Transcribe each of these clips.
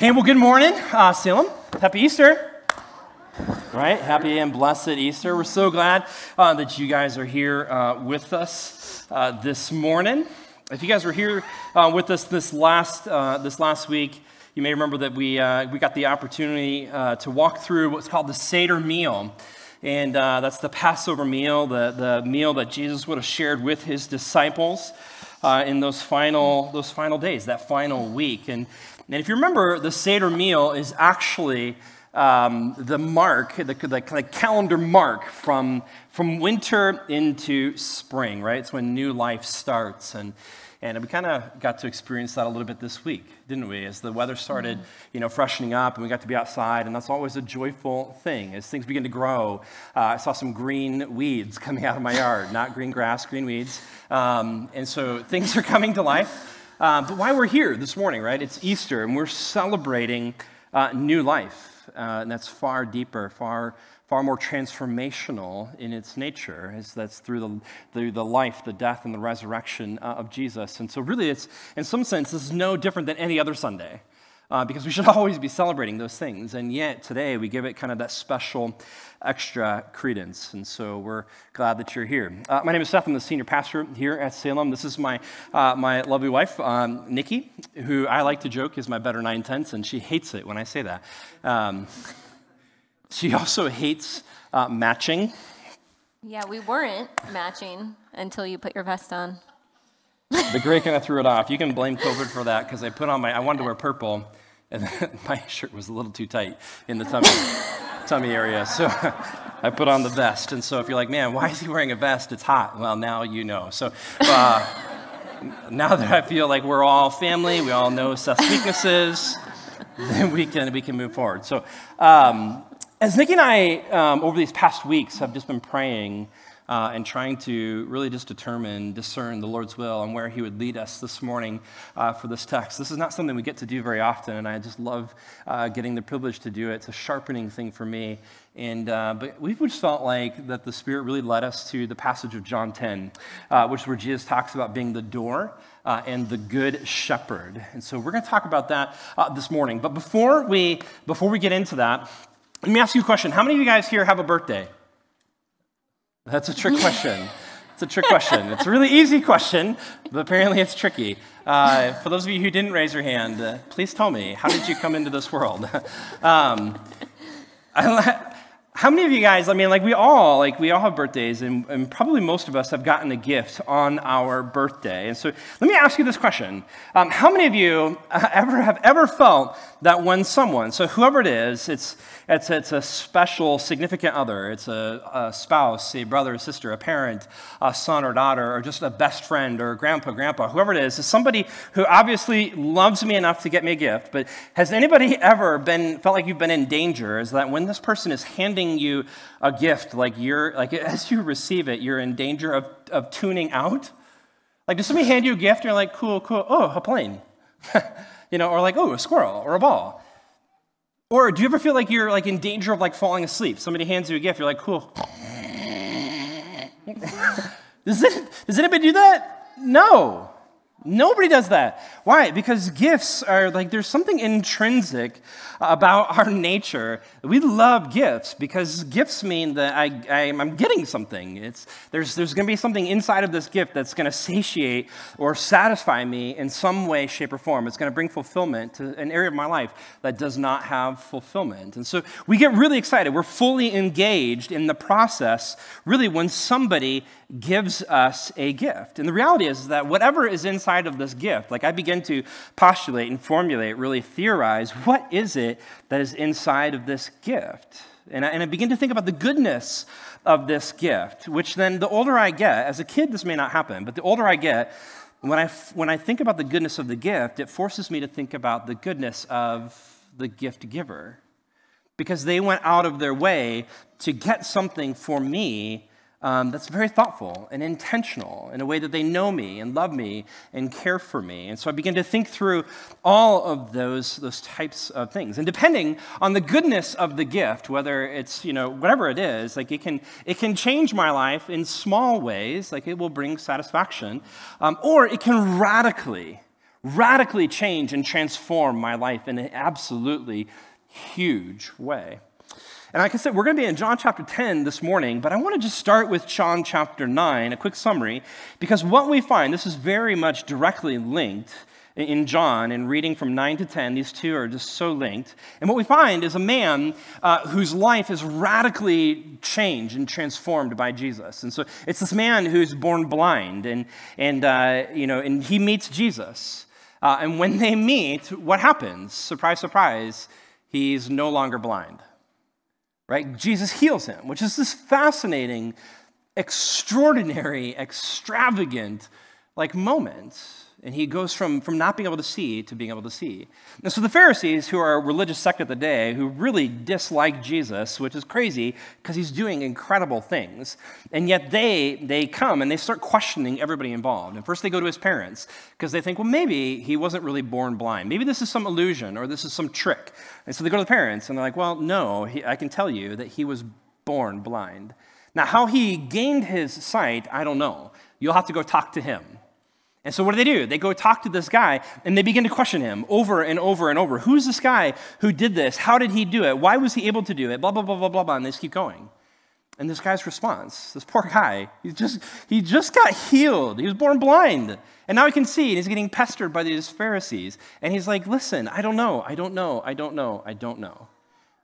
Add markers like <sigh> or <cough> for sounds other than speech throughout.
Hey, well, good morning, uh, Salem. Happy Easter. Right? Happy and blessed Easter. We're so glad uh, that you guys are here uh, with us uh, this morning. If you guys were here uh, with us this last, uh, this last week, you may remember that we, uh, we got the opportunity to walk through what's called the Seder meal. And that's the Passover meal, the, the meal that Jesus would have shared with his disciples in those final, those final days, that final week. And and if you remember, the Seder meal is actually um, the mark, the, the, the, calendar mark from, from winter into spring, right? It's when new life starts. And, and we kind of got to experience that a little bit this week, didn't we? As the weather started, mm-hmm. you know, freshening up and we got to be outside, and that's always a joyful thing. As things begin to grow, uh, I saw some green weeds <laughs> coming out of my yard, not green grass, green weeds. Um, and so things are coming to life. Uh, but why we're here this morning, right? It's Easter, and we're celebrating uh, new life. Uh, and that's far deeper, far, far more transformational in its nature. As that's through the, through the life, the death, and the resurrection uh, of Jesus. And so, really, it's in some sense, this is no different than any other Sunday uh, because we should <laughs> always be celebrating those things. And yet, today, we give it kind of that special extra credence. And so we're glad that you're here. Uh, my name is Seth. I'm the senior pastor here at Salem. This is my, uh, my lovely wife, um, Nikki, who I like to joke is my better nine tenths, and she hates it when I say that. Um, <laughs> she also hates uh, matching. Yeah, we weren't matching until you put your vest on. the gray kind of threw it off. You can blame COVID for that because I put on my, I wanted to wear purple, and <laughs> my shirt was a little too tight in the tummy, <laughs> tummy area. So <laughs> I put on the vest. And so if you're like, man, why is he wearing a vest? It's hot. Well, now you know. So uh, now that I feel like we're all family, we all know Seth's weaknesses, then we can, we can move forward. So um, as Nikki and I, um, over these past weeks, have just been praying uh, and trying to really just determine, discern the Lord's will and where He would lead us this morning uh, for this text. This is not something we get to do very often, and I just love uh, getting the privilege to do it. It's a sharpening thing for me. And, uh, but we just felt like that the Spirit really led us to the passage of John 10, uh, which is where Jesus talks about being the door uh, and the good shepherd. And so we're going to talk about that this morning. But before we, before we get into that, let me ask you a question. How many of you guys here have a birthday? That's a trick question. It's a trick question. It's a really easy question, but apparently it's tricky. Uh, for those of you who didn't raise your hand, uh, please tell me, how did you come into this world? <laughs> um, I, how many of you guys, I mean, like we all, like we all have birthdays, and, and, probably most of us have gotten a gift on our birthday. And so let me ask you this question. Um, how many of you <laughs> ever have ever felt that when someone, so whoever it is, it's, it's, it's a special, significant other, it's a, a spouse, a brother, a sister, a parent, a son or daughter, or just a best friend or grandpa, grandpa, whoever it is, is somebody who obviously loves me enough to get me a gift, but has anybody ever been, felt like you've been in danger? Is that when this person is handing handing you a gift, like you're like <laughs> as you receive it, you're in danger of, of tuning out. Like, does somebody hand you a gift and you're like, cool, cool, oh, a plane. <laughs> you know, or like, oh, a squirrel or a ball. Or do you ever feel like you're like in danger of like falling asleep? Somebody hands you a gift, you're like, cool. <laughs> does, it, does anybody do that? No. Nobody does that. Why? Because gifts are like, there's something intrinsic about our nature. We love gifts because gifts mean that I, am getting something. It's, there's there's going to be something inside of this gift that's going to satiate or satisfy me in some way, shape, or form. It's going to bring fulfillment to an area of my life that does not have fulfillment. And so we get really excited. We're fully engaged in the process, really, when somebody gives us a gift. And the reality is that whatever is inside of this gift, like I begin to postulate and formulate, really theorize, what is it that is inside of this gift? And I, and I begin to think about the goodness of this gift, which then the older I get, as a kid, this may not happen, but the older I get, when I, when I think about the goodness of the gift, it forces me to think about the goodness of the gift giver. Because they went out of their way to get something for me um, that's very thoughtful and intentional in a way that they know me and love me and care for me. And so I begin to think through all of those, those types of things. And depending on the goodness of the gift, whether it's, you know, whatever it is, like it can, it can change my life in small ways, like it will bring satisfaction, um, or it can radically, radically change and transform my life in an absolutely huge way. And like I said, we're going to be in John chapter 10 this morning, but I want to just start with John chapter 9, a quick summary, because what we find, this is very much directly linked in John and reading from 9 to 10. These two are just so linked. And what we find is a man uh, whose life is radically changed and transformed by Jesus. And so it's this man who's born blind, and, and, uh, you know, and he meets Jesus. Uh, and when they meet, what happens? Surprise, surprise, he's no longer blind right? Jesus heals him, which is this fascinating, extraordinary, extravagant like moment and he goes from, from not being able to see to being able to see. And so the Pharisees, who are a religious sect of the day, who really dislike Jesus, which is crazy because he's doing incredible things, and yet they, they come and they start questioning everybody involved. And first they go to his parents because they think, well, maybe he wasn't really born blind. Maybe this is some illusion or this is some trick. And so they go to the parents and they're like, well, no, he, I can tell you that he was born blind. Now, how he gained his sight, I don't know. You'll have to go talk to him. And so what do they do? They go talk to this guy and they begin to question him over and over and over. Who's this guy who did this? How did he do it? Why was he able to do it? Blah, blah, blah, blah, blah, blah. And they just keep going. And this guy's response, this poor guy, he just, he just got healed. He was born blind. And now he can see, and he's getting pestered by these Pharisees. And he's like, listen, I don't know, I don't know, I don't know, I don't know.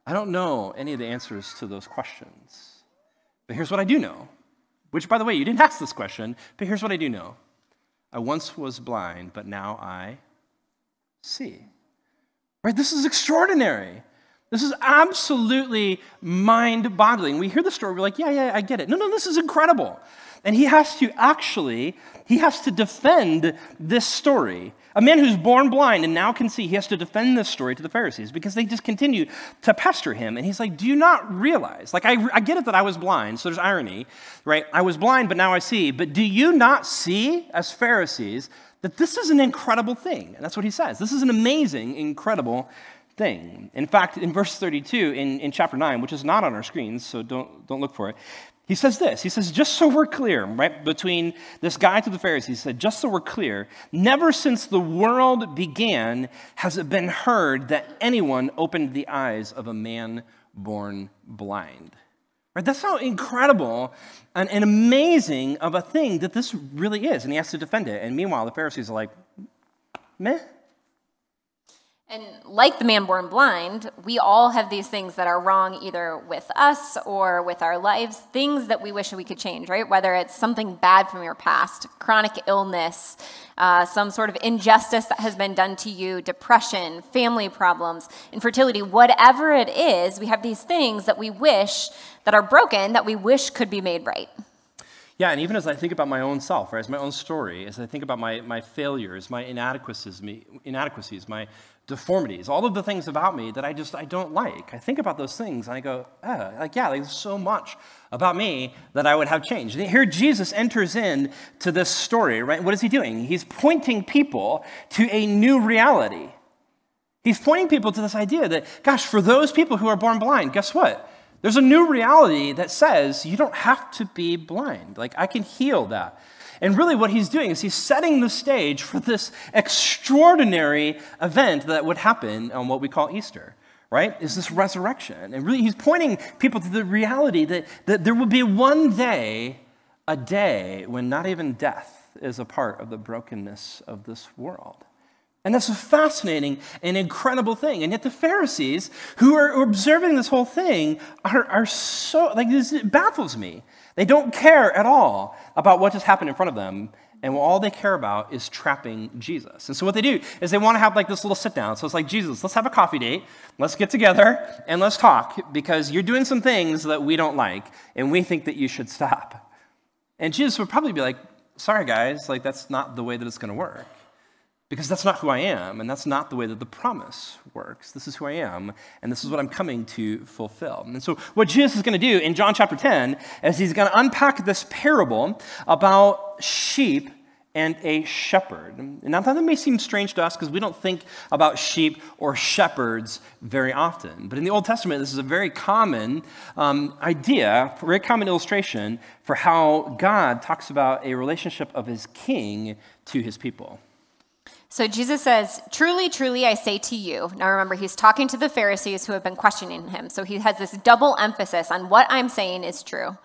I don't know any of the answers to those questions. But here's what I do know, which, by the way, you didn't ask this question, but here's what I do know. I once was blind, but now I see. Right? This is extraordinary. This is absolutely mind boggling. We hear the story, we're like, yeah, yeah, I get it. No, no, this is incredible. And he has to actually, he has to defend this story. A man who's born blind and now can see, he has to defend this story to the Pharisees because they just continue to pester him. And he's like, Do you not realize? Like, I, I get it that I was blind, so there's irony, right? I was blind, but now I see. But do you not see, as Pharisees, that this is an incredible thing? And that's what he says. This is an amazing, incredible thing. In fact, in verse 32 in, in chapter 9, which is not on our screens, so don't, don't look for it, he says this. He says, just so we're clear, right, between this guy to the Pharisees, he said, just so we're clear, never since the world began has it been heard that anyone opened the eyes of a man born blind. Right? That's how incredible and, and amazing of a thing that this really is. And he has to defend it. And meanwhile, the Pharisees are like, meh. And like the man born blind, we all have these things that are wrong either with us or with our lives, things that we wish we could change, right? Whether it's something bad from your past, chronic illness, uh, some sort of injustice that has been done to you, depression, family problems, infertility, whatever it is, we have these things that we wish that are broken that we wish could be made right. Yeah, and even as I think about my own self, right, as my own story, as I think about my, my failures, my inadequacies, inadequacies, my deformities, all of the things about me that I just I don't like. I think about those things and I go, oh, like yeah, there's so much about me that I would have changed. And here Jesus enters in to this story, right? What is he doing? He's pointing people to a new reality. He's pointing people to this idea that, gosh, for those people who are born blind, guess what? There's a new reality that says you don't have to be blind. Like, I can heal that. And really, what he's doing is he's setting the stage for this extraordinary event that would happen on what we call Easter, right? Is this resurrection. And really, he's pointing people to the reality that, that there will be one day, a day, when not even death is a part of the brokenness of this world. And that's a fascinating and incredible thing. And yet, the Pharisees who are observing this whole thing are, are so, like, this baffles me. They don't care at all about what just happened in front of them, and all they care about is trapping Jesus. And so what they do is they want to have like this little sit down. So it's like, Jesus, let's have a coffee date. Let's get together and let's talk because you're doing some things that we don't like, and we think that you should stop. And Jesus would probably be like, sorry, guys, like that's not the way that it's going to work because that's not who I am, and that's not the way that the promise works. This is who I am, and this is what I'm coming to fulfill. And so, what Jesus is going to do in John chapter 10 is he's going to unpack this parable about sheep and a shepherd. Now, that may seem strange to us because we don't think about sheep or shepherds very often. But in the Old Testament, this is a very common um, idea, very common illustration for how God talks about a relationship of his king to his people. So Jesus says, Truly, truly, I say to you. Now remember, he's talking to the Pharisees who have been questioning him. So he has this double emphasis on what I'm saying is true.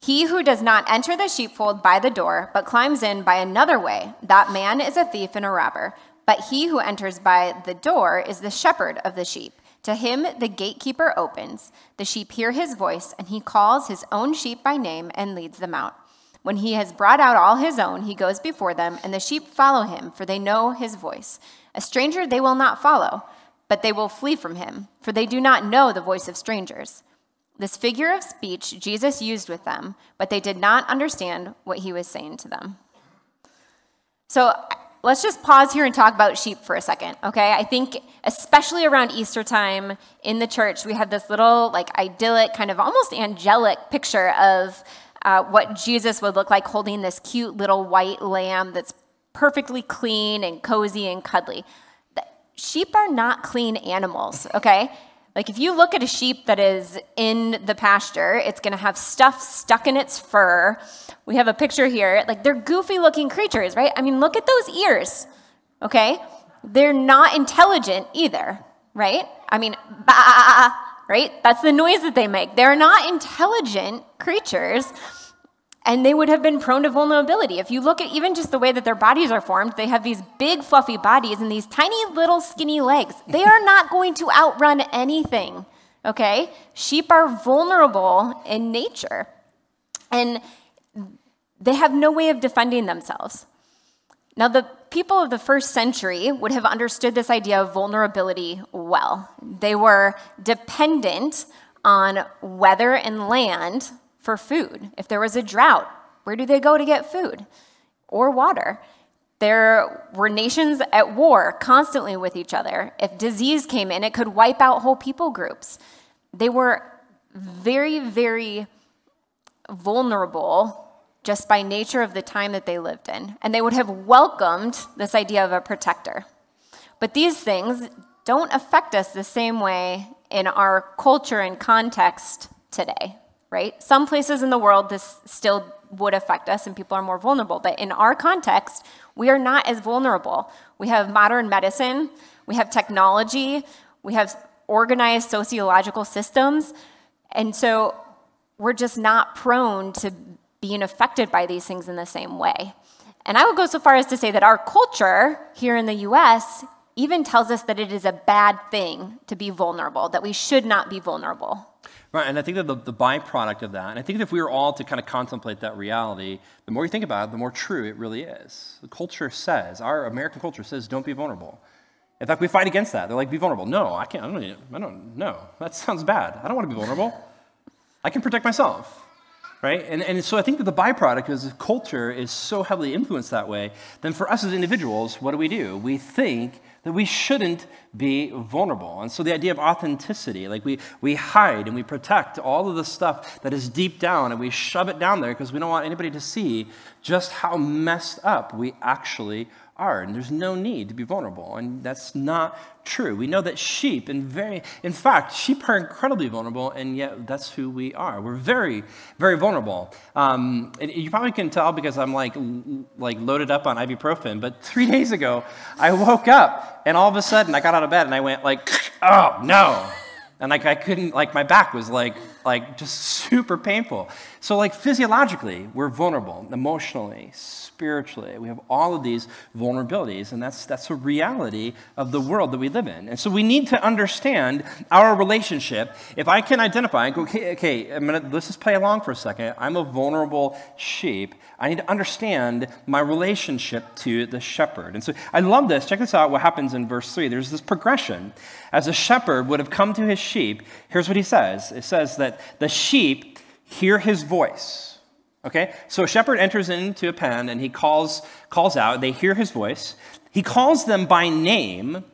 He who does not enter the sheepfold by the door, but climbs in by another way, that man is a thief and a robber. But he who enters by the door is the shepherd of the sheep. To him the gatekeeper opens. The sheep hear his voice, and he calls his own sheep by name and leads them out. When he has brought out all his own, he goes before them, and the sheep follow him, for they know his voice. A stranger they will not follow, but they will flee from him, for they do not know the voice of strangers. This figure of speech Jesus used with them, but they did not understand what he was saying to them. So let's just pause here and talk about sheep for a second, okay? I think, especially around Easter time in the church, we have this little, like, idyllic, kind of almost angelic picture of uh, what Jesus would look like holding this cute little white lamb that's perfectly clean and cozy and cuddly. The, sheep are not clean animals, okay? Like, if you look at a sheep that is in the pasture, it's gonna have stuff stuck in its fur. We have a picture here. Like, they're goofy looking creatures, right? I mean, look at those ears, okay? They're not intelligent either, right? I mean, <laughs> bah, right? That's the noise that they make. They're not intelligent creatures and they would have been prone to vulnerability. If you look at even just the way that their bodies are formed, they have these big, fluffy bodies and these tiny, little, skinny legs. They are not <laughs> going to outrun anything, okay? Sheep are vulnerable in nature, and they have no way of defending themselves. Now, the people of the first century would have understood this idea of vulnerability well. They were dependent on weather and land for food. If there was a drought, where do they go to get food or water? There were nations at war constantly with each other. If disease came in, it could wipe out whole people groups. They were very, very vulnerable just by nature of the time that they lived in. And they would have welcomed this idea of a protector. But these things don't affect us the same way in our culture and context today right? Some places in the world, this still would affect us and people are more vulnerable. But in our context, we are not as vulnerable. We have modern medicine, we have technology, we have organized sociological systems. And so we're just not prone to being affected by these things in the same way. And I would go so far as to say that our culture here in the US even tells us that it is a bad thing to be vulnerable, that we should not be vulnerable. Right, and I think that the, the byproduct of that, and I think that if we were all to kind of contemplate that reality, the more you think about it, the more true it really is. The culture says, our American culture says, don't be vulnerable. In fact, we fight against that. They're like, be vulnerable. No, I can't. I don't, I don't know. That sounds bad. I don't want to be vulnerable. I can protect myself. Right? And, and so I think that the byproduct is culture is so heavily influenced that way, then for us as individuals, what do we do? We think that we shouldn't be vulnerable. And so the idea of authenticity, like we, we hide and we protect all of the stuff that is deep down and we shove it down there because we don't want anybody to see just how messed up we actually are. And there's no need to be vulnerable. And that's not true. We know that sheep, and very, in fact, sheep are incredibly vulnerable, and yet that's who we are. We're very, very vulnerable. Um, you probably can tell because I'm like, like loaded up on ibuprofen. But three <laughs> days ago, I woke up, and all of a sudden, I got out of bed and I went like, oh no, and like I couldn't, like my back was like, like just super painful. So like physiologically, we're vulnerable, emotionally, spiritually. We have all of these vulnerabilities, and that's, that's a reality of the world that we live in. And so we need to understand our relationship. If I can identify, and go okay, okay I'm gonna, let's just play along for a second. I'm a vulnerable sheep. I need to understand my relationship to the shepherd. And so I love this. Check this out what happens in verse 3. There's this progression. As a shepherd would have come to his sheep, here's what he says it says that the sheep hear his voice. Okay? So a shepherd enters into a pen and he calls, calls out. They hear his voice. He calls them by name.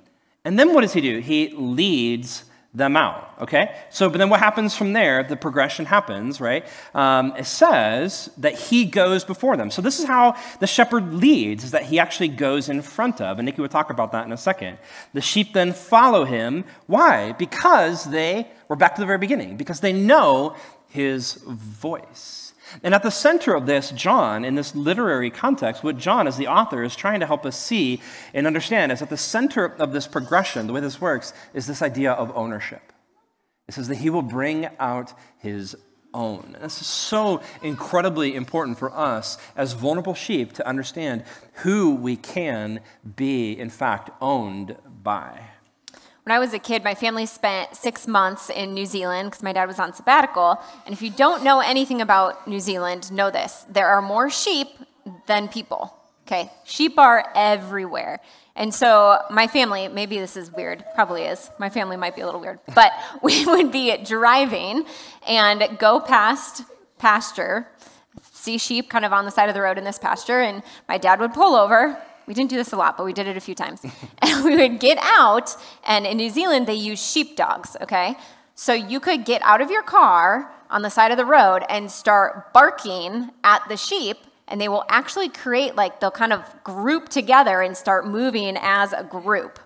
And then what does he do? He leads them out. Okay? So, but then what happens from there? The progression happens, right? Um, it says that he goes before them. So this is how the shepherd leads, is that he actually goes in front of. And Nikki will talk about that in a second. The sheep then follow him. Why? Because they, we're back to the very beginning, because they know his voice. And at the center of this, John, in this literary context, what John, as the author, is trying to help us see and understand is at the center of this progression, the way this works, is this idea of ownership. It says that he will bring out his own. And this is so incredibly important for us as vulnerable sheep to understand who we can be, in fact, owned by. When I was a kid, my family spent six months in New Zealand because my dad was on sabbatical. And if you don't know anything about New Zealand, know this there are more sheep than people. Okay? Sheep are everywhere. And so my family, maybe this is weird, probably is. My family might be a little weird, but <laughs> we would be driving and go past pasture, see sheep kind of on the side of the road in this pasture, and my dad would pull over, we didn't do this a lot, but we did it a few times. <laughs> and we would get out, and in New Zealand, they use sheepdogs, okay? So you could get out of your car on the side of the road and start barking at the sheep, and they will actually create, like, they'll kind of group together and start moving as a group.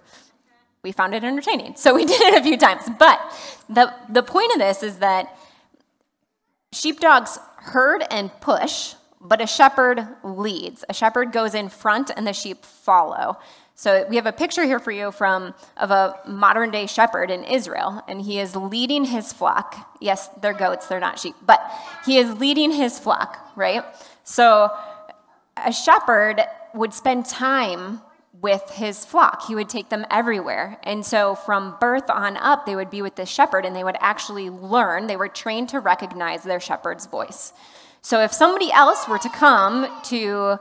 We found it entertaining, so we <laughs> did it a few times. But the, the point of this is that sheepdogs herd and push, but a shepherd leads. A shepherd goes in front and the sheep follow. So we have a picture here for you from of a modern day shepherd in Israel and he is leading his flock. Yes, they're goats, they're not sheep, but he is leading his flock, right? So a shepherd would spend time with his flock. He would take them everywhere. And so from birth on up, they would be with the shepherd and they would actually learn. They were trained to recognize their shepherd's voice. So if somebody else were to come to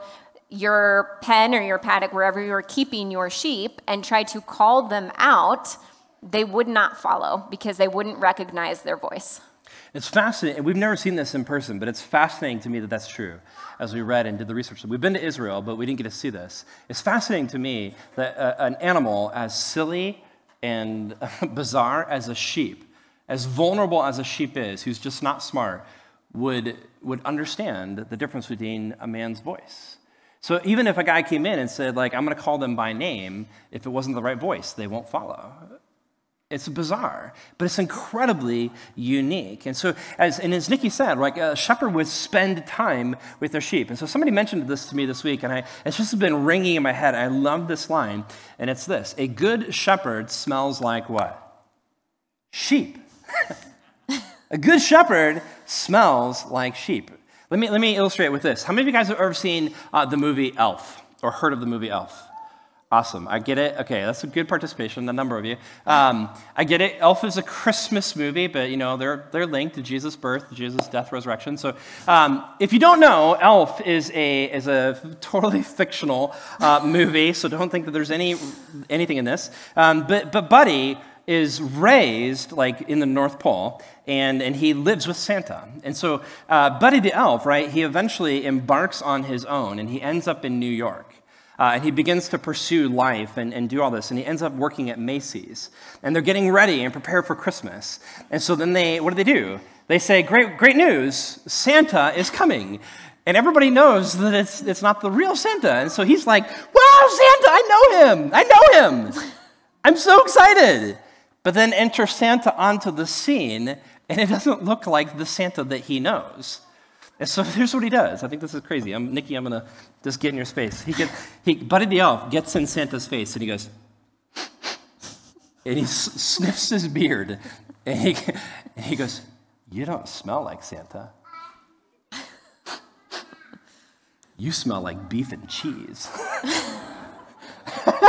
your pen or your paddock, wherever you're keeping your sheep, and try to call them out, they would not follow because they wouldn't recognize their voice. It's fascinating. We've never seen this in person, but it's fascinating to me that that's true as we read and did the research. We've been to Israel, but we didn't get to see this. It's fascinating to me that uh, an animal as silly and <laughs> bizarre as a sheep, as vulnerable as a sheep is, who's just not smart, would, would understand the difference between a man's voice. So even if a guy came in and said, like, I'm going to call them by name, if it wasn't the right voice, they won't follow. It's bizarre, but it's incredibly unique. And so, as, and as Nikki said, like a shepherd would spend time with their sheep. And so somebody mentioned this to me this week, and I, it's just been ringing in my head. I love this line, and it's this A good shepherd smells like what? Sheep. <laughs> A good shepherd smells like sheep. Let me, let me illustrate with this. How many of you guys have ever seen uh, the movie Elf or heard of the movie Elf? Awesome. I get it. Okay, that's a good participation, a number of you. Um, I get it. Elf is a Christmas movie, but you know, they're, they're linked to Jesus' birth, Jesus' death, resurrection. So um, if you don't know, Elf is a, is a <laughs> totally fictional uh, movie, so don't think that there's any, anything in this. Um, but, but Buddy is raised like in the North Pole, and, and he lives with Santa. And so uh, Buddy the Elf, right, he eventually embarks on his own, and he ends up in New York. Uh, and he begins to pursue life and, and do all this, and he ends up working at Macy's. And they're getting ready and prepared for Christmas. And so then they, what do they do? They say, great, great news, Santa is coming. And everybody knows that it's, it's not the real Santa. And so he's like, wow, Santa, I know him. I know him. I'm so excited. But then enter Santa onto the scene, and it doesn't look like the Santa that he knows. And so <laughs> here's what he does. I think this is crazy. I'm, Nikki, I'm going to just get in your space. He, get, he Buddy the Elf gets in Santa's face, and he goes, and he sniffs his beard, and he, and he goes, You don't smell like Santa. You smell like beef and cheese. <laughs>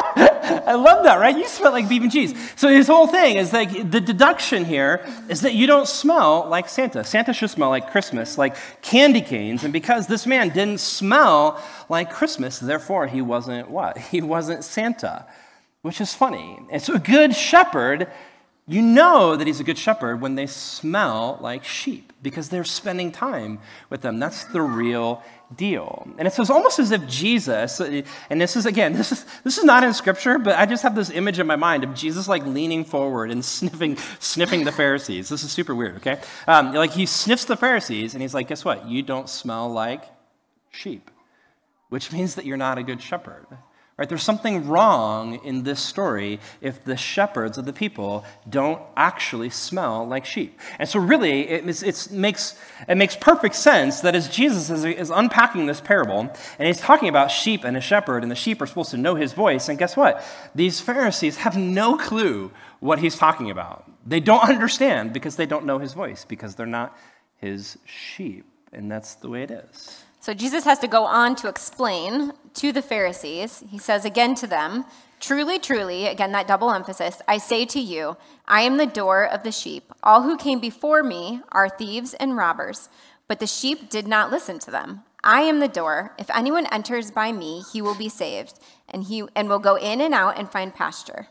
<laughs> I love that, right? You smell like beef and cheese. So his whole thing is like the deduction here is that you don't smell like Santa. Santa should smell like Christmas, like candy canes. And because this man didn't smell like Christmas, therefore he wasn't what? <laughs> He wasn't Santa, which is funny. And so a good shepherd, you know that he's a good shepherd when they smell like sheep because they're spending time with them. That's the real deal. And it's almost as if Jesus, and this is again, <laughs> this is this is not in scripture, but I just have this image in my mind of Jesus like leaning forward and <laughs> sniffing sniffing the Pharisees. This is super weird, okay? Um, like he sniffs the Pharisees and he's like, guess what? You don't smell like sheep, which means that you're not a good shepherd. Right? There's something wrong in this story if the shepherds of the people don't actually smell like sheep. And so, really, it, it, makes, it makes perfect sense that as Jesus is, is unpacking this parable, and he's talking about sheep and a shepherd, and the sheep are supposed to know his voice, and guess what? These Pharisees have no clue what he's talking about. They don't understand because they don't know his voice, because they're not his sheep. And that's the way it is. So Jesus has to go on to explain to the Pharisees. He says again to them, Truly, truly, again, that double emphasis, I say to you, I am the door of the sheep. All who came before me are thieves and robbers, but the sheep did not listen to them. I am the door. If anyone enters by me, he will be saved, and he and will go in and out and find pasture.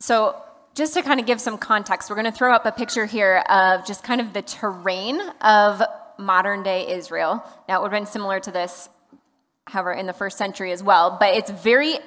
So, just to kind of give some context, we're going to throw up a picture here of just kind of the terrain of modern day Israel. Now, it would have been similar to this, however, in the first century as well, but it's very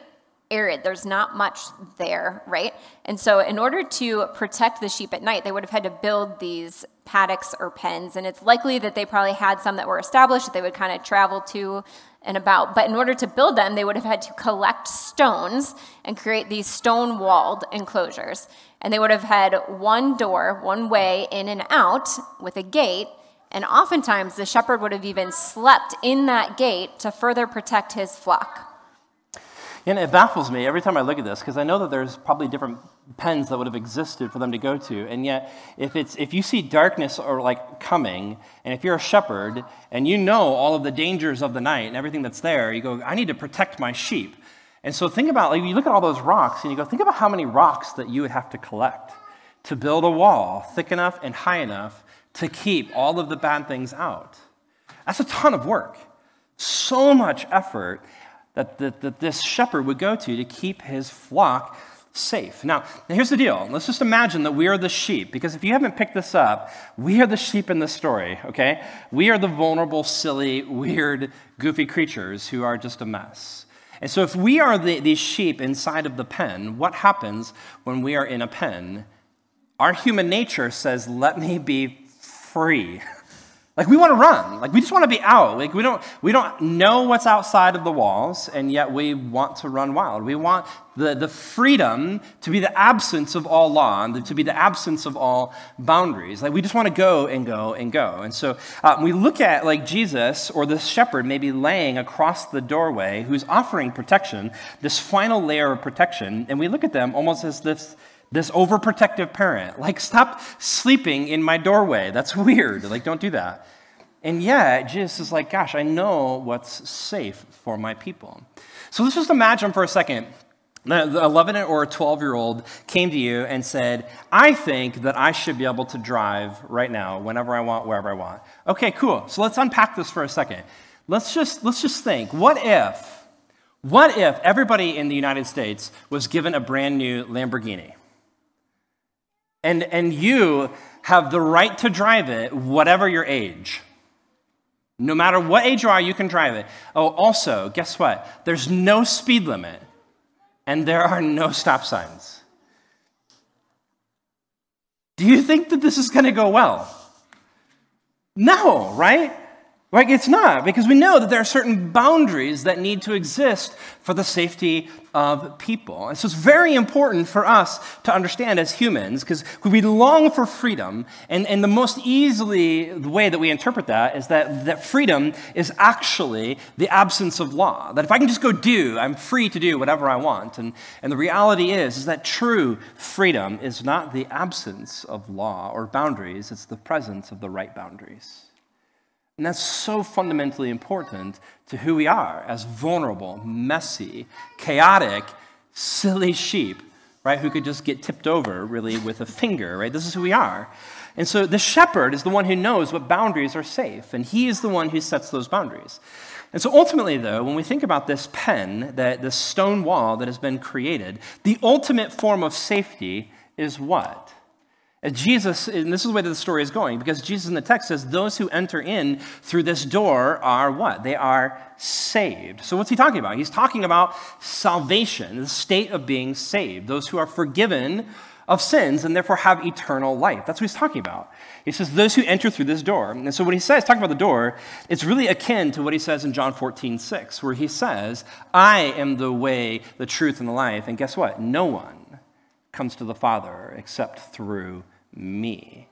arid. There's not much there, right? And so, in order to protect the sheep at night, they would have had to build these paddocks or pens. And it's likely that they probably had some that were established that they would kind of travel to and about. But in order to build them, they would have had to collect stones and create these stone walled enclosures. And they would have had one door, one way in and out with a gate. And oftentimes, the shepherd would have even slept in that gate to further protect his flock. And it baffles me every time I look at this because I know that there's probably different pens that would have existed for them to go to. And yet, if, it's, if you see darkness or like coming, and if you're a shepherd and you know all of the dangers of the night and everything that's there, you go, I need to protect my sheep. And so think about, like, you look at all those rocks and you go, think about how many rocks that you would have to collect to build a wall thick enough and high enough to keep all of the bad things out. That's a ton of work. So much effort that, that, that this shepherd would go to to keep his flock safe. Now, here's the deal. Let's just imagine that we are the sheep, because if you haven't picked this up, we are the sheep in this story, okay? We are the vulnerable, silly, weird, goofy creatures who are just a mess. And so, if we are the, these sheep inside of the pen, what happens when we are in a pen? Our human nature says, Let me be free. <laughs> Like we want to run. Like we just want to be out. Like we don't we don't know what's outside of the walls, and yet we want to run wild. We want the, the freedom to be the absence of all law and to be the absence of all boundaries. Like we just want to go and go and go. And so uh, we look at like Jesus or the shepherd maybe laying across the doorway who's offering protection, this final layer of protection, and we look at them almost as this this overprotective parent. Like, stop sleeping in my doorway. That's weird. Like, don't do that. And yet, Jesus is like, gosh, I know what's safe for my people. So let's just imagine for a second the 11 or 12 year old came to you and said, I think that I should be able to drive right now, whenever I want, wherever I want. Okay, cool. So let's unpack this for a second. Let's just, let's just think what if, what if everybody in the United States was given a brand new Lamborghini? And, and you have the right to drive it, whatever your age. No matter what age you are, you can drive it. Oh, also, guess what? There's no speed limit, and there are no stop signs. Do you think that this is going to go well? No, right? Right? It's not, because we know that there are certain boundaries that need to exist for the safety of people. And so it's very important for us to understand as humans, because we long for freedom, and, and the most easily the way that we interpret that is that, that freedom is actually the absence of law. That if I can just go do, I'm free to do whatever I want. And, and the reality is, is that true freedom is not the absence of law or boundaries, it's the presence of the right boundaries. And that's so fundamentally important to who we are as vulnerable, messy, chaotic, silly sheep, right? Who could just get tipped over really with a finger, right? This is who we are. And so the shepherd is the one who knows what boundaries are safe, and he is the one who sets those boundaries. And so ultimately, though, when we think about this pen, that this stone wall that has been created, the ultimate form of safety is what? Jesus, and this is the way that the story is going, because Jesus in the text says, those who enter in through this door are what? They are saved. So what's he talking about? He's talking about salvation, the state of being saved, those who are forgiven of sins and therefore have eternal life. That's what he's talking about. He says, those who enter through this door. And so when he says, talking about the door, it's really akin to what he says in John 14, 6, where he says, I am the way, the truth, and the life. And guess what? No one comes to the Father except through me.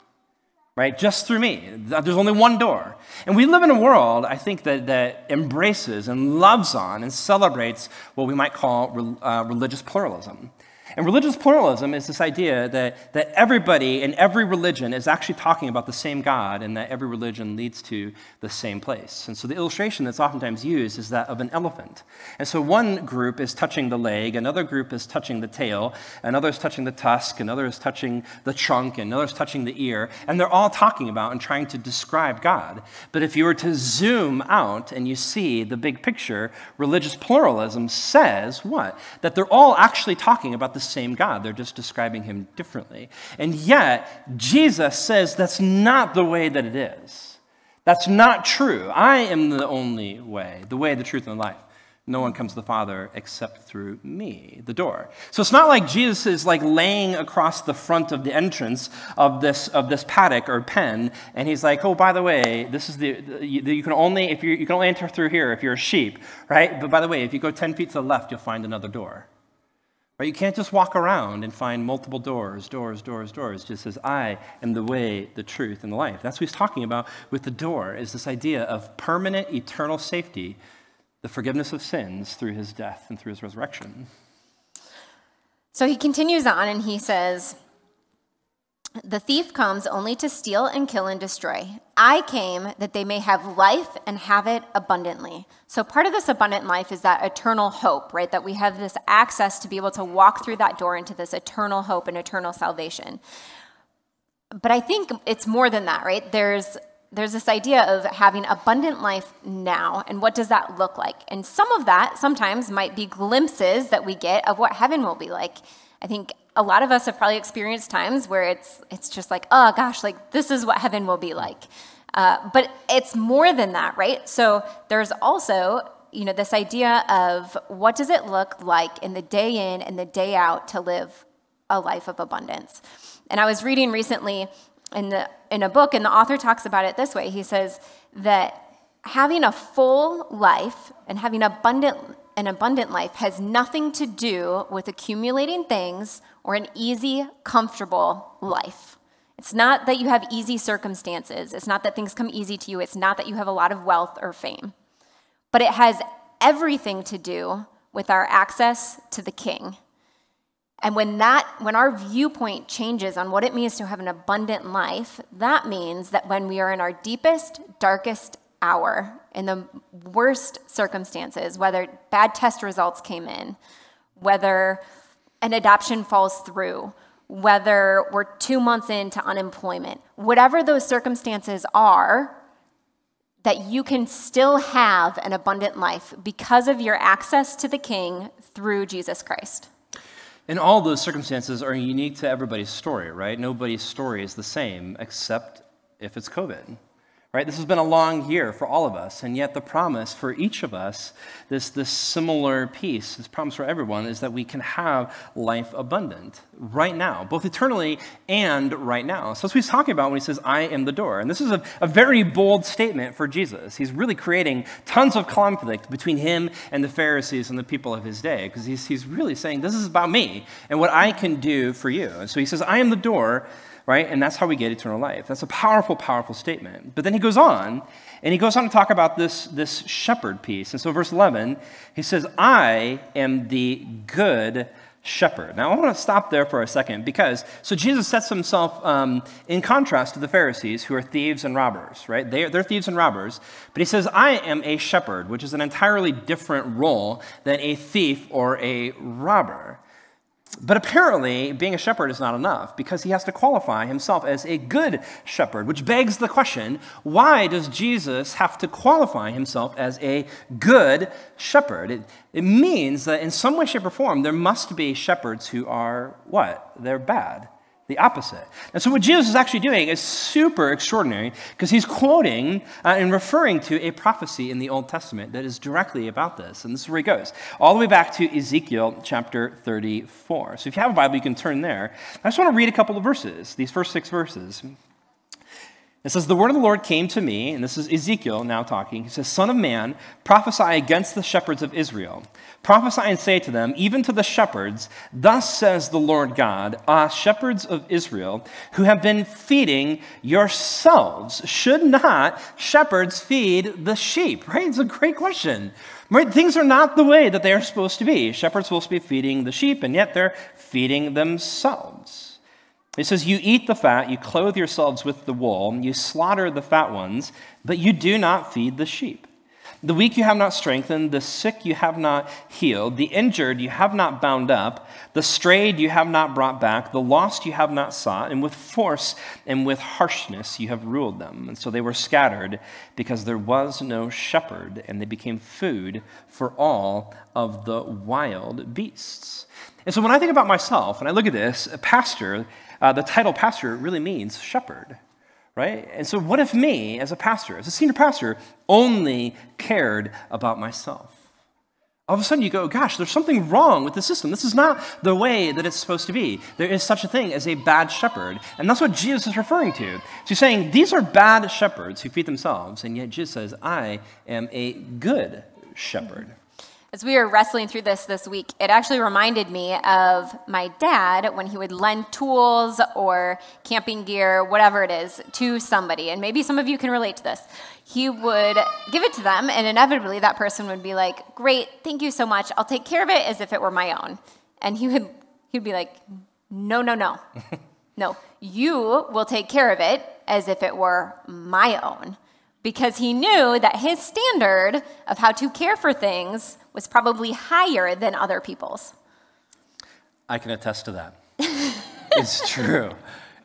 Right? Just through me. There's only one door. And we live in a world, I think, that, that embraces and loves on and celebrates what we might call uh, religious pluralism. And religious pluralism is this idea that, that everybody in every religion is actually talking about the same God and that every religion leads to the same place. And so the illustration that's oftentimes used is that of an elephant. And so one group is touching the leg, another group is touching the tail, another is touching the tusk, another is touching the trunk, another is touching the ear. And they're all talking about and trying to describe God. But if you were to zoom out and you see the big picture, religious pluralism says what? That they're all actually talking about the same God. They're just describing him differently. And yet, Jesus says that's not the way that it is. That's not true. I am the only way, the way, the truth, and the life. No one comes to the Father except through me, the door. So it's not like Jesus is like laying across the front of the entrance of this, of this paddock or pen, and he's like, oh, by the way, this is the, you, you can only, if you you can only enter through here if you're a sheep, right? But by the way, if you go 10 feet to the left, you'll find another door. Right? You can't just walk around and find multiple doors, doors, doors, doors. Just says, I am the way, the truth, and the life. That's what he's talking about with the door, is this idea of permanent, eternal safety, the forgiveness of sins through his death and through his resurrection. So he continues on and he says, the thief comes only to steal and kill and destroy. I came that they may have life and have it abundantly. So, part of this abundant life is that eternal hope, right? That we have this access to be able to walk through that door into this eternal hope and eternal salvation. But I think it's more than that, right? There's there's this idea of having abundant life now, and what does that look like? And some of that sometimes might be glimpses that we get of what heaven will be like. I think a lot of us have probably experienced times where it's it's just like, oh gosh, like this is what heaven will be like. Uh, but it's more than that, right? So there's also you know this idea of what does it look like in the day in and the day out to live a life of abundance. And I was reading recently in the in a book, and the author talks about it this way. He says that having a full life and having abundant an abundant life has nothing to do with accumulating things or an easy, comfortable life. It's not that you have easy circumstances. It's not that things come easy to you. It's not that you have a lot of wealth or fame. But it has everything to do with our access to the King. And when that when our viewpoint changes on what it means to have an abundant life, that means that when we are in our deepest, darkest hour, in the worst circumstances, whether bad test results came in, whether an adoption falls through, whether we're two months into unemployment, whatever those circumstances are, that you can still have an abundant life because of your access to the King through Jesus Christ. And all those circumstances are unique to everybody's story, right? Nobody's story is the same except if it's COVID right? This has been a long year for all of us, and yet the promise for each of us, this, this similar piece, this promise for everyone, is that we can have life abundant right now, both eternally and right now. So that's what he's talking about when he says, I am the door. And this is a, a very bold statement for Jesus. He's really creating tons of conflict between him and the Pharisees and the people of his day, because he's, he's really saying, This is about me and what I can do for you. And so he says, I am the door right? And that's how we get eternal life. That's a powerful, powerful statement. But then he goes on, and he goes on to talk about this, this shepherd piece. And so, verse 11, he says, I am the good shepherd. Now, I want to stop there for a second because, so Jesus sets himself um, in contrast to the Pharisees who are thieves and robbers, right? They, they're thieves and robbers. But he says, I am a shepherd, which is an entirely different role than a thief or a robber. But apparently, being a shepherd is not enough because he has to qualify himself as a good shepherd, which begs the question why does Jesus have to qualify himself as a good shepherd? It, it means that in some way, shape, or form, there must be shepherds who are what? They're bad. The opposite. And so, what Jesus is actually doing is super extraordinary because he's quoting uh, and referring to a prophecy in the Old Testament that is directly about this. And this is where he goes, all the way back to Ezekiel chapter 34. So, if you have a Bible, you can turn there. I just want to read a couple of verses, these first six verses. It says, The word of the Lord came to me, and this is Ezekiel now talking. He says, Son of man, prophesy against the shepherds of Israel. Prophesy and say to them, even to the shepherds, Thus says the Lord God, Ah, shepherds of Israel, who have been feeding yourselves, should not shepherds feed the sheep? Right? It's a great question. Right? Things are not the way that they are supposed to be. Shepherds supposed to be feeding the sheep, and yet they're feeding themselves. He says, You eat the fat, you clothe yourselves with the wool, you slaughter the fat ones, but you do not feed the sheep. The weak you have not strengthened, the sick you have not healed, the injured you have not bound up, the strayed you have not brought back, the lost you have not sought, and with force and with harshness you have ruled them. And so they were scattered because there was no shepherd, and they became food for all of the wild beasts. And so when I think about myself and I look at this, a pastor, uh, the title pastor really means shepherd, right? And so, what if me, as a pastor, as a senior pastor, only cared about myself? All of a sudden, you go, gosh, there's something wrong with the system. This is not the way that it's supposed to be. There is such a thing as a bad shepherd. And that's what Jesus is referring to. He's saying, these are bad shepherds who feed themselves. And yet, Jesus says, I am a good shepherd. As we were wrestling through this this week, it actually reminded me of my dad when he would lend tools or camping gear, whatever it is, to somebody. And maybe some of you can relate to this. He would give it to them, and inevitably that person would be like, Great, thank you so much. I'll take care of it as if it were my own. And he would he'd be like, No, no, no. <laughs> no, you will take care of it as if it were my own because he knew that his standard of how to care for things was probably higher than other people's. I can attest to that. <laughs> it's true.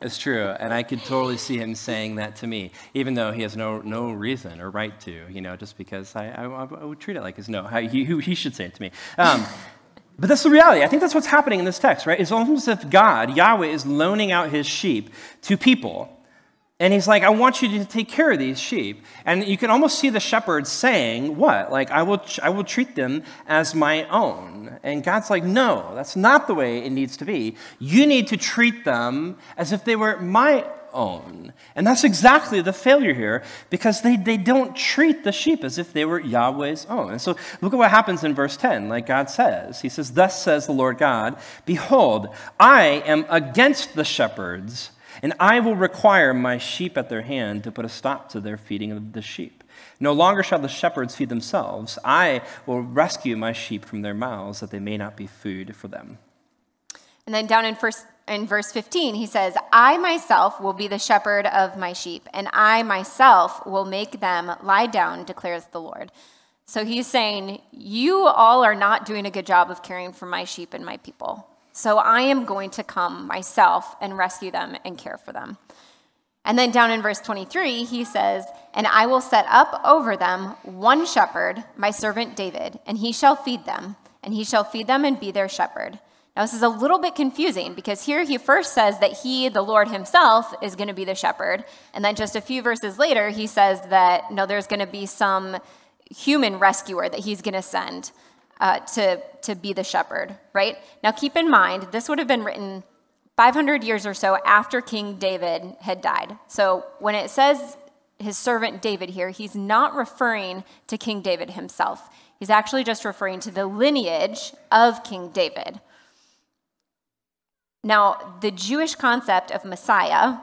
It's true. And I could totally see him saying that to me, even though he has no, no reason or right to, you know, just because I, I, I would treat it like his no. He, he should say it to me. Um, <laughs> but that's the reality. I think that's what's happening in this text, right? It's almost as if God, Yahweh, is loaning out his sheep to people and he's like, I want you to take care of these sheep. And you can almost see the shepherds saying, What? Like, I will, I will treat them as my own. And God's like, No, that's not the way it needs to be. You need to treat them as if they were my own. And that's exactly the failure here because they, they don't treat the sheep as if they were Yahweh's own. And so look at what happens in verse 10, like God says. He says, Thus says the Lord God, Behold, I am against the shepherds and I will require my sheep at their hand to put a stop to their feeding of the sheep. No longer shall the shepherds feed themselves. I will rescue my sheep from their mouths, that they may not be food for them. And then down in, first, in verse 15, he says, I myself will be the shepherd of my sheep, and I myself will make them lie down, declares the Lord. So he's saying, You all are not doing a good job of caring for my sheep and my people. So I am going to come myself and rescue them and care for them. And then down in verse 23, he says, And I will set up over them one shepherd, my servant David, and he shall feed them, and he shall feed them and be their shepherd. Now, this is a little bit confusing because here he first says that he, the Lord himself, is going to be the shepherd. And then just a few verses later, he says that no, there's going to be some human rescuer that he's going to send uh, to, to be the shepherd, right? Now, keep in mind, this would have been written 500 years or so after King David had died. So when it says his servant David here, he's not referring to King David himself. He's actually just referring to the lineage of King David. Now, the Jewish concept of Messiah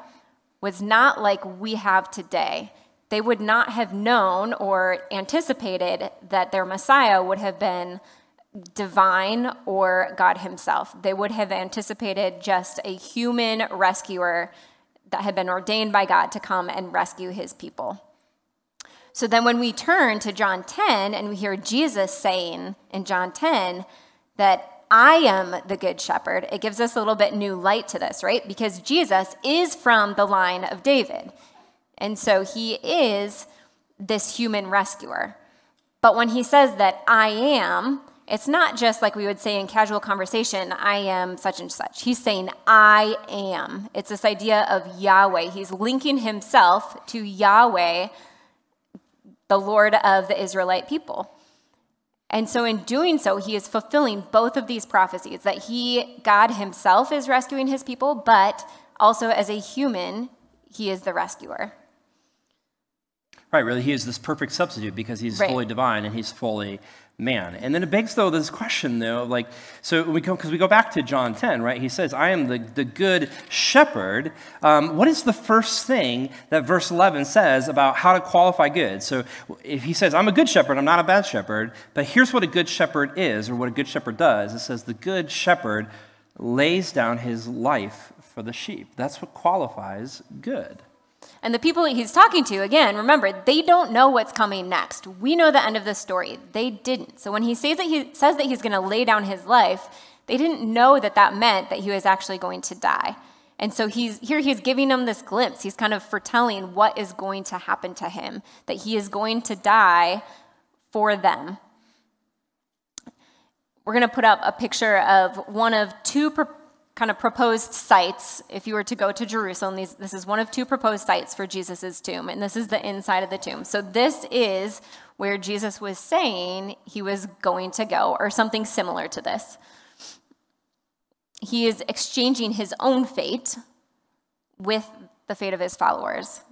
was not like we have today they would not have known or anticipated that their Messiah would have been divine or God Himself. They would have anticipated just a human rescuer that had been ordained by God to come and rescue His people. So then, when we turn to John 10 and we hear Jesus saying in John 10 that I am the good shepherd, it gives us a little bit new light to this, right? Because Jesus is from the line of David. And so he is this human rescuer. But when he says that I am, it's not just like we would say in casual conversation, I am such and such. He's saying, I am. It's this idea of Yahweh. He's linking himself to Yahweh, the Lord of the Israelite people. And so, in doing so, he is fulfilling both of these prophecies that he, God himself, is rescuing his people, but also as a human, he is the rescuer. Right, really, he is this perfect substitute because he's right. fully divine and he's fully man. And then it begs, though, this question, though, like, so we go, because we go back to John 10, right? He says, I am the, the good shepherd. Um, what is the first thing that verse 11 says about how to qualify good? So if he says, I'm a good shepherd, I'm not a bad shepherd, but here's what a good shepherd is, or what a good shepherd does. It says, the good shepherd lays down his life for the sheep. That's what qualifies good. And the people he's talking to, again, remember, they don't know what's coming next. We know the end of the story. They didn't. So when he says that he says that he's going to lay down his life, they didn't know that that meant that he was actually going to die. And so he's here he's giving them this glimpse. He's kind of foretelling what is going to happen to him, that he is going to die for them. We're going to put up a picture of one of two kind of proposed sites if you were to go to Jerusalem. These, this is one of two proposed sites for Jesus' tomb, and this is the inside of the tomb. So, this is where Jesus was saying he was going to go, or something similar to this. He is exchanging his own fate with the fate of his followers.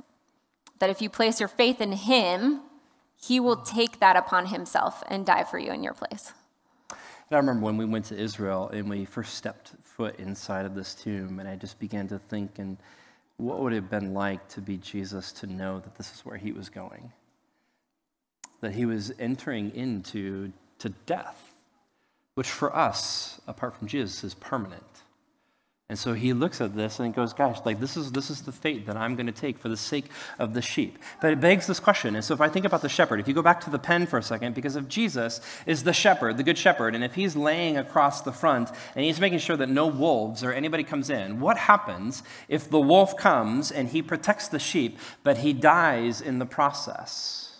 That if you place your faith in him, he will take that upon himself and die for you in your place. And I remember when we went to Israel and we first stepped foot inside of this tomb, and I just began to think, and what would it have been like to be Jesus to know that this is where he was going? That he was entering into to death, which for us, apart from Jesus, is permanent. And so he looks at this and goes, Gosh, like this is this is the fate that I'm going to take for the sake of the sheep. But it begs this question. And so if I think about the shepherd, if you go back to the pen for a second, because if Jesus is the shepherd, the good shepherd, and if he's laying across the front and he's making sure that no wolves or anybody comes in, what happens if the wolf comes and he protects the sheep, but he dies in the process?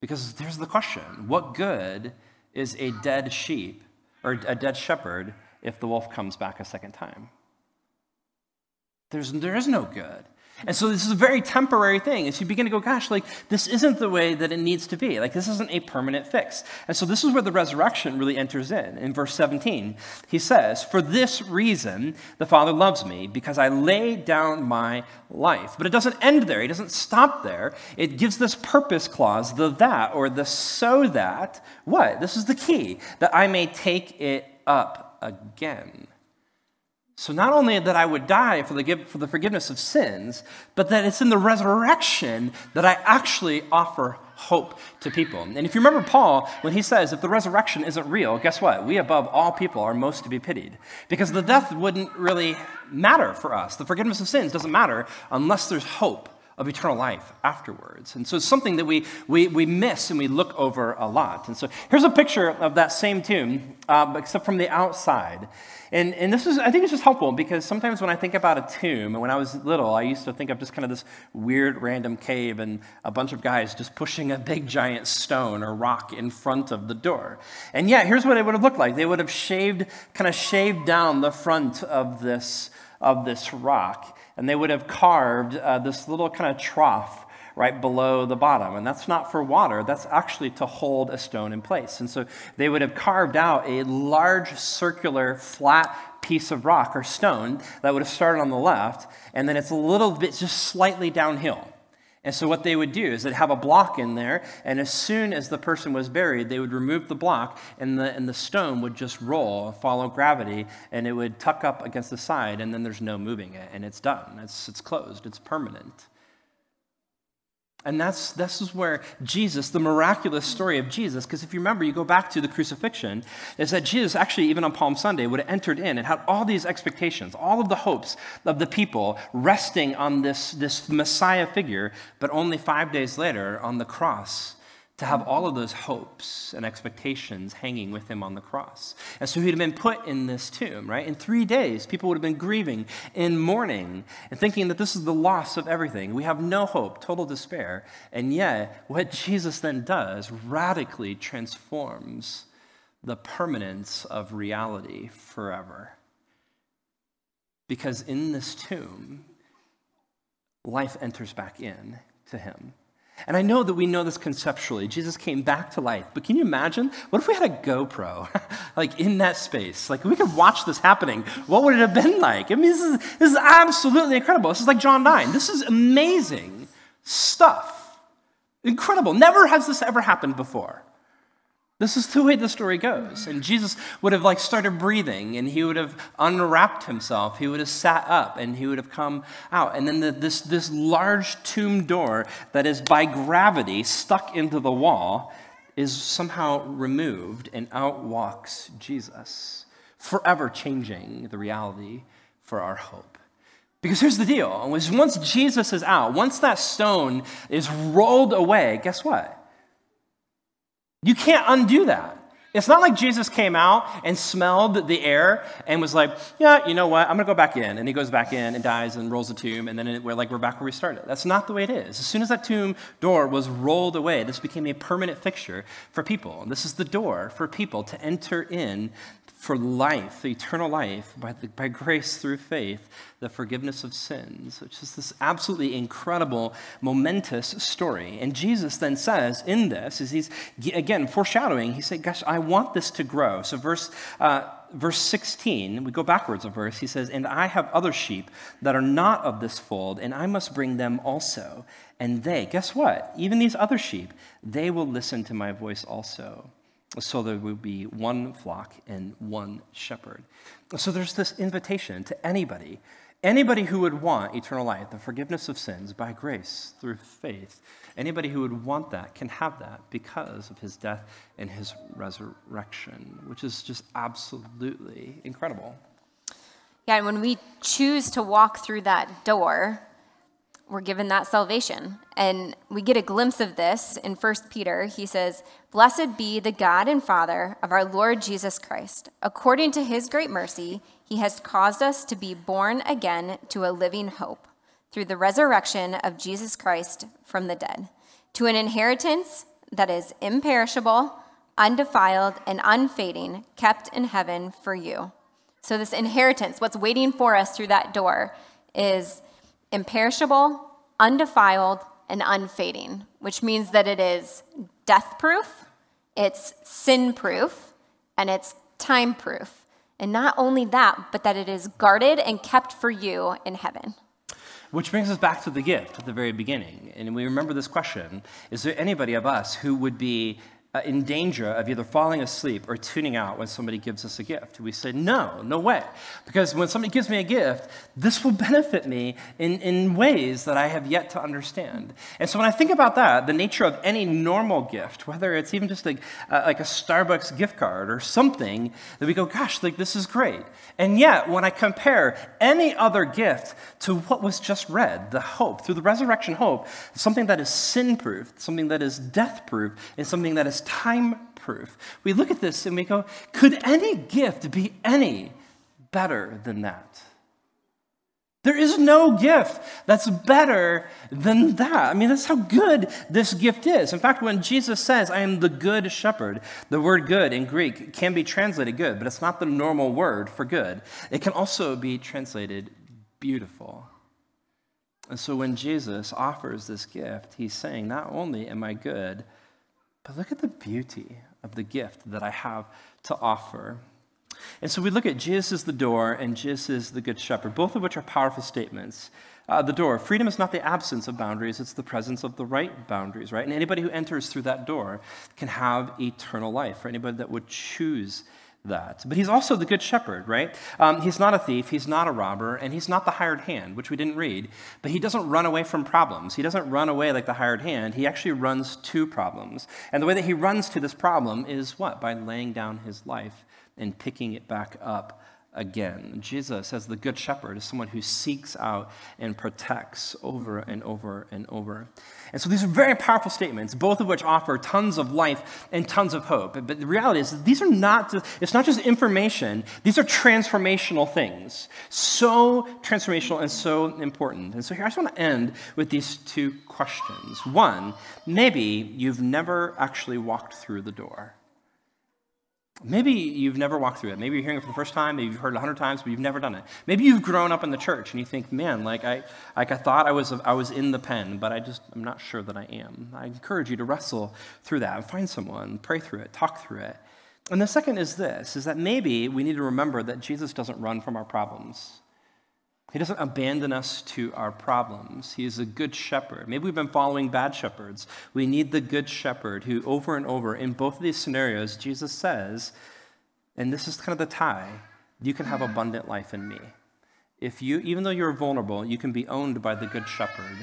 Because there's the question what good is a dead sheep or a dead shepherd? If the wolf comes back a second time. There's, there is no good. And so this is a very temporary thing. As you begin to go, gosh, like this isn't the way that it needs to be. Like this isn't a permanent fix. And so this is where the resurrection really enters in. In verse 17, he says, For this reason the Father loves me, because I lay down my life. But it doesn't end there. He doesn't stop there. It gives this purpose clause, the that or the so that, what? This is the key, that I may take it up again. So, not only that I would die for the, for the forgiveness of sins, but that it's in the resurrection that I actually offer hope to people. And if you remember Paul, when he says, if the resurrection isn't real, guess what? We above all people are most to be pitied. Because the death wouldn't really matter for us. The forgiveness of sins doesn't matter unless there's hope of eternal life afterwards. And so it's something that we, we, we miss and we look over a lot. And so here's a picture of that same tomb, uh, except from the outside. And, and this is, I think it's just helpful because sometimes when I think about a tomb, and when I was little, I used to think of just kind of this weird random cave and a bunch of guys just pushing a big giant stone or rock in front of the door. And yet, here's what it would have looked like. They would have shaved, kind of shaved down the front of this, of this rock and they would have carved uh, this little kind of trough right below the bottom. And that's not for water, that's actually to hold a stone in place. And so they would have carved out a large circular flat piece of rock or stone that would have started on the left, and then it's a little bit just slightly downhill. And so, what they would do is they'd have a block in there, and as soon as the person was buried, they would remove the block, and the, and the stone would just roll, follow gravity, and it would tuck up against the side, and then there's no moving it, and it's done. It's, it's closed, it's permanent. And that's this is where Jesus, the miraculous story of Jesus, because if you remember, you go back to the crucifixion, is that Jesus actually, even on Palm Sunday, would have entered in and had all these expectations, all of the hopes of the people resting on this, this Messiah figure, but only five days later on the cross, to have all of those hopes and expectations hanging with him on the cross. And so he'd have been put in this tomb, right? In three days, people would have been grieving in mourning and thinking that this is the loss of everything. We have no hope, total despair. And yet, what Jesus then does radically transforms the permanence of reality forever. Because in this tomb, life enters back in to him. And I know that we know this conceptually. Jesus came back to life. But can you imagine? What if we had a GoPro, <laughs> like in that space? Like we could watch this happening. What would it have been like? I mean, this is, this is absolutely incredible. This is like John 9. This is amazing stuff. Incredible. Never has this ever happened before. This is the way the story goes. And Jesus would have like started breathing and he would have unwrapped himself. He would have sat up and he would have come out. And then the, this, this large tomb door that is by gravity stuck into the wall is somehow removed and out walks Jesus, forever changing the reality for our hope. Because here's the deal once Jesus is out, once that stone is rolled away, guess what? You can't undo that. It's not like Jesus came out and smelled the air and was like, yeah, you know what? I'm going to go back in. And he goes back in and dies and rolls the tomb. And then we're like, we're back where we started. That's not the way it is. As soon as that tomb door was rolled away, this became a permanent fixture for people. And This is the door for people to enter in for life, eternal life, by, the, by grace through faith, the forgiveness of sins, which is this absolutely incredible, momentous story. And Jesus then says in this, is he's again foreshadowing, he said, Gosh, I want this to grow. So, verse, uh, verse 16, we go backwards a verse, he says, And I have other sheep that are not of this fold, and I must bring them also. And they, guess what? Even these other sheep, they will listen to my voice also so there will be one flock and one shepherd. So there's this invitation to anybody, anybody who would want eternal life, the forgiveness of sins by grace through faith. Anybody who would want that can have that because of his death and his resurrection, which is just absolutely incredible. Yeah, and when we choose to walk through that door, we're given that salvation. And we get a glimpse of this in 1 Peter. He says, Blessed be the God and Father of our Lord Jesus Christ. According to his great mercy, he has caused us to be born again to a living hope through the resurrection of Jesus Christ from the dead, to an inheritance that is imperishable, undefiled, and unfading, kept in heaven for you. So, this inheritance, what's waiting for us through that door, is imperishable, undefiled, and unfading, which means that it is death proof, it's sin proof, and it's time proof. And not only that, but that it is guarded and kept for you in heaven. Which brings us back to the gift at the very beginning. And we remember this question Is there anybody of us who would be in danger of either falling asleep or tuning out when somebody gives us a gift. We say, no, no way. Because when somebody gives me a gift, this will <laughs> benefit me in, in ways that I have yet to understand. And so when I think about that, the nature of any normal gift, whether it's even just like, uh, like a Starbucks gift card or something, that we go, gosh, like this is great. And yet, when I compare any other gift to what was just read, the hope, through the resurrection hope, something that is sin proof, something that is death proof, and something that is time proof. We look at this and we go, could any gift be any better than that? There is no gift that's better than that. I mean, that's how good this gift is. In fact, when Jesus says, I am the good shepherd, the word good in Greek can be translated good, but it's not the normal word for good. It can also be translated beautiful. And so when Jesus offers this gift, he's saying, Not only am I good, but look at the beauty of the gift that I have to offer. And so we look at Jesus is the door and Jesus is the good shepherd, both of which are powerful statements. Uh, the door, freedom is not the absence of boundaries, it's the presence of the right boundaries, right? And anybody who enters through that door can have eternal life, for anybody that would choose that. But he's also the good shepherd, right? Um, he's not a thief, he's not a robber, and he's not the hired hand, which we didn't read. But he doesn't run away from problems. He doesn't run away like the hired hand. He actually runs to problems. And the way that he runs to this problem is what? By laying down his life and picking it back up again. Jesus, as the Good Shepherd, is someone who seeks out and protects over and over and over. And so these are very powerful statements, both of which offer tons of life and tons of hope. But the reality is these are not, just, it's not just information, these are transformational things. So transformational and so important. And so here I just want to end with these two questions. One, maybe you've never actually walked through the door. Maybe you've never walked through it. Maybe you're hearing it for the first time. Maybe you've heard it a hundred times, but you've never done it. Maybe you've grown up in the church and you think, man, like I, like I thought I was, I was in the pen, but I just, I'm not sure that I am. I encourage you to wrestle through that and find someone, pray through it, talk through it. And the second is this, is that maybe we need to remember that Jesus doesn't run from our problems. He doesn't abandon us to our problems. He is a good shepherd. Maybe we've been following bad shepherds. We need the good shepherd who, over and over, in both of these scenarios, Jesus says, and this is kind of the tie you can have abundant life in me. If you, even though you're vulnerable, you can be owned by the good shepherd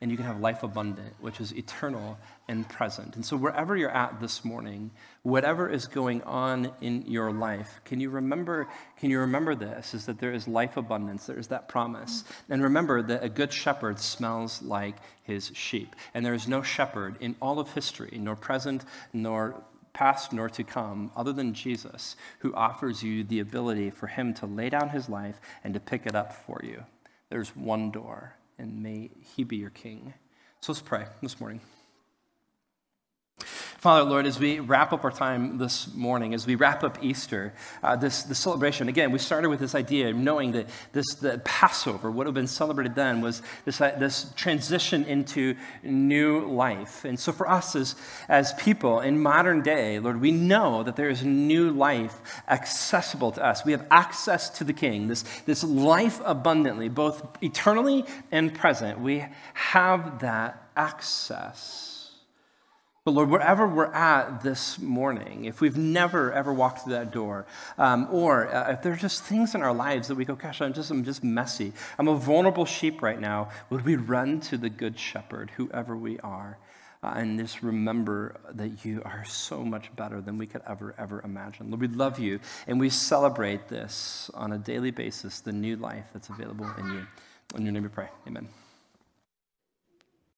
and you can have life abundant, which is eternal and present. And so, wherever you're at this morning, whatever is going on in your life, can you remember? Can you remember this? Is that there is life abundance? There is that promise. And remember that a good shepherd smells like his sheep, and there is no shepherd in all of history, nor present nor past nor to come, other than Jesus, who offers you the ability for him to lay down his life and to pick it up for you. There's one door and may he be your king. So let's pray this morning. Father, Lord, as we wrap up our time this morning, as we wrap up Easter, uh, this, this celebration, again, we started with this idea of knowing that this, the Passover, what had been celebrated then, was this, uh, this transition into new life. And so for us as, as people in modern day, Lord, we know that there is new life accessible to us. We have access to the King, this, this life abundantly, both eternally and present. We have that access. But Lord, wherever we're at this morning, if we've never ever walked through that door, um, or uh, if there's just things in our lives that we go, gosh, I'm just, I'm just messy. I'm a vulnerable sheep right now. Would we run to the good shepherd, whoever we are, uh, and just remember that you are so much better than we could ever, ever imagine. Lord, we love you, and we celebrate this on a daily basis, the new life that's available in you. In your name we pray. Amen.